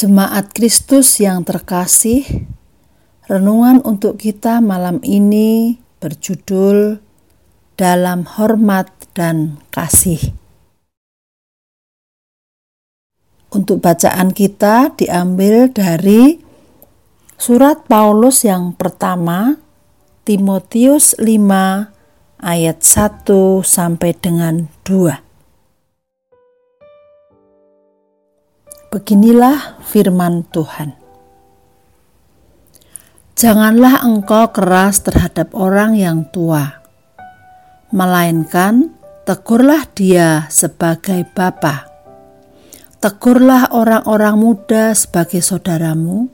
Jemaat Kristus yang terkasih, renungan untuk kita malam ini berjudul "Dalam Hormat dan Kasih". Untuk bacaan kita diambil dari surat Paulus yang pertama, Timotius 5 ayat 1 sampai dengan 2. Beginilah firman Tuhan. Janganlah engkau keras terhadap orang yang tua, melainkan tegurlah dia sebagai bapa. Tegurlah orang-orang muda sebagai saudaramu,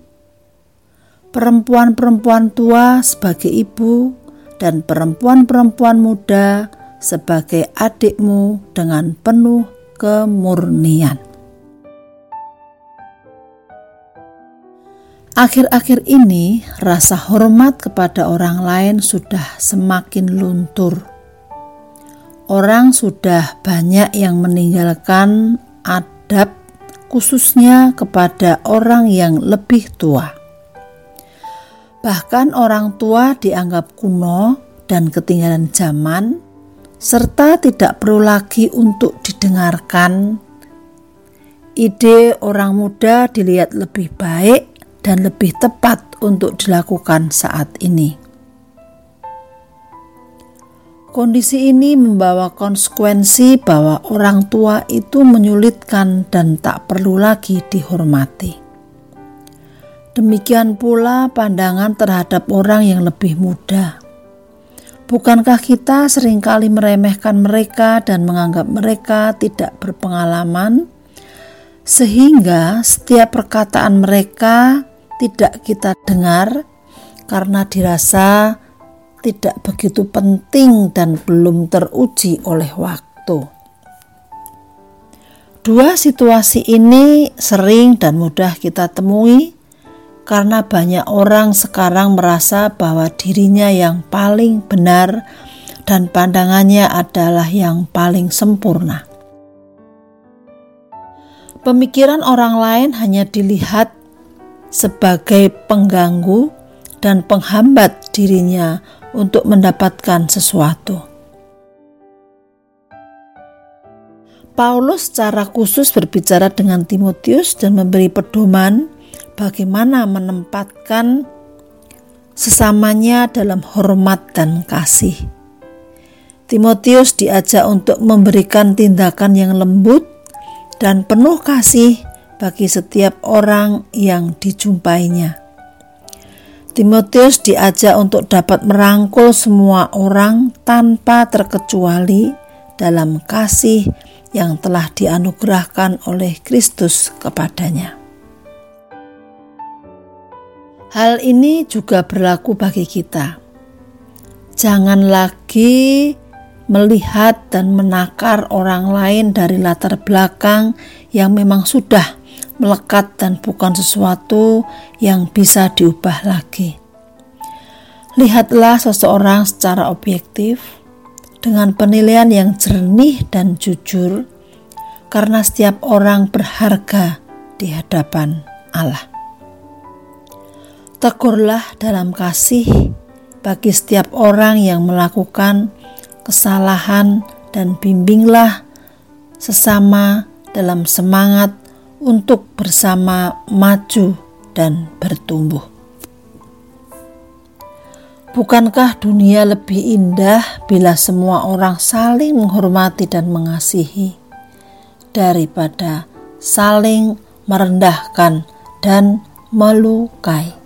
perempuan-perempuan tua sebagai ibu, dan perempuan-perempuan muda sebagai adikmu dengan penuh kemurnian. Akhir-akhir ini, rasa hormat kepada orang lain sudah semakin luntur. Orang sudah banyak yang meninggalkan adab, khususnya kepada orang yang lebih tua. Bahkan, orang tua dianggap kuno dan ketinggalan zaman, serta tidak perlu lagi untuk didengarkan. Ide orang muda dilihat lebih baik dan lebih tepat untuk dilakukan saat ini. Kondisi ini membawa konsekuensi bahwa orang tua itu menyulitkan dan tak perlu lagi dihormati. Demikian pula pandangan terhadap orang yang lebih muda. Bukankah kita sering kali meremehkan mereka dan menganggap mereka tidak berpengalaman, sehingga setiap perkataan mereka tidak kita dengar karena dirasa tidak begitu penting dan belum teruji oleh waktu. Dua situasi ini sering dan mudah kita temui karena banyak orang sekarang merasa bahwa dirinya yang paling benar dan pandangannya adalah yang paling sempurna. Pemikiran orang lain hanya dilihat sebagai pengganggu dan penghambat dirinya untuk mendapatkan sesuatu. Paulus secara khusus berbicara dengan Timotius dan memberi pedoman bagaimana menempatkan sesamanya dalam hormat dan kasih. Timotius diajak untuk memberikan tindakan yang lembut dan penuh kasih bagi setiap orang yang dijumpainya. Timotius diajak untuk dapat merangkul semua orang tanpa terkecuali dalam kasih yang telah dianugerahkan oleh Kristus kepadanya. Hal ini juga berlaku bagi kita. Jangan lagi melihat dan menakar orang lain dari latar belakang yang memang sudah melekat dan bukan sesuatu yang bisa diubah lagi. Lihatlah seseorang secara objektif dengan penilaian yang jernih dan jujur, karena setiap orang berharga di hadapan Allah. Tegurlah dalam kasih bagi setiap orang yang melakukan kesalahan, dan bimbinglah sesama dalam semangat untuk bersama maju dan bertumbuh. Bukankah dunia lebih indah bila semua orang saling menghormati dan mengasihi daripada saling merendahkan dan melukai?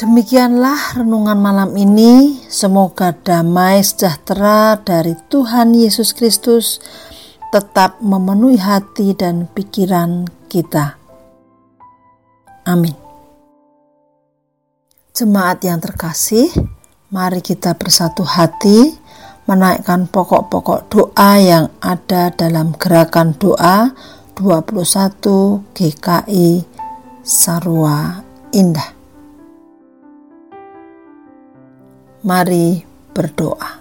Demikianlah renungan malam ini. Semoga damai sejahtera dari Tuhan Yesus Kristus tetap memenuhi hati dan pikiran kita. Amin. Jemaat yang terkasih, mari kita bersatu hati menaikkan pokok-pokok doa yang ada dalam gerakan doa 21 GKI Sarwa Indah. Mari berdoa.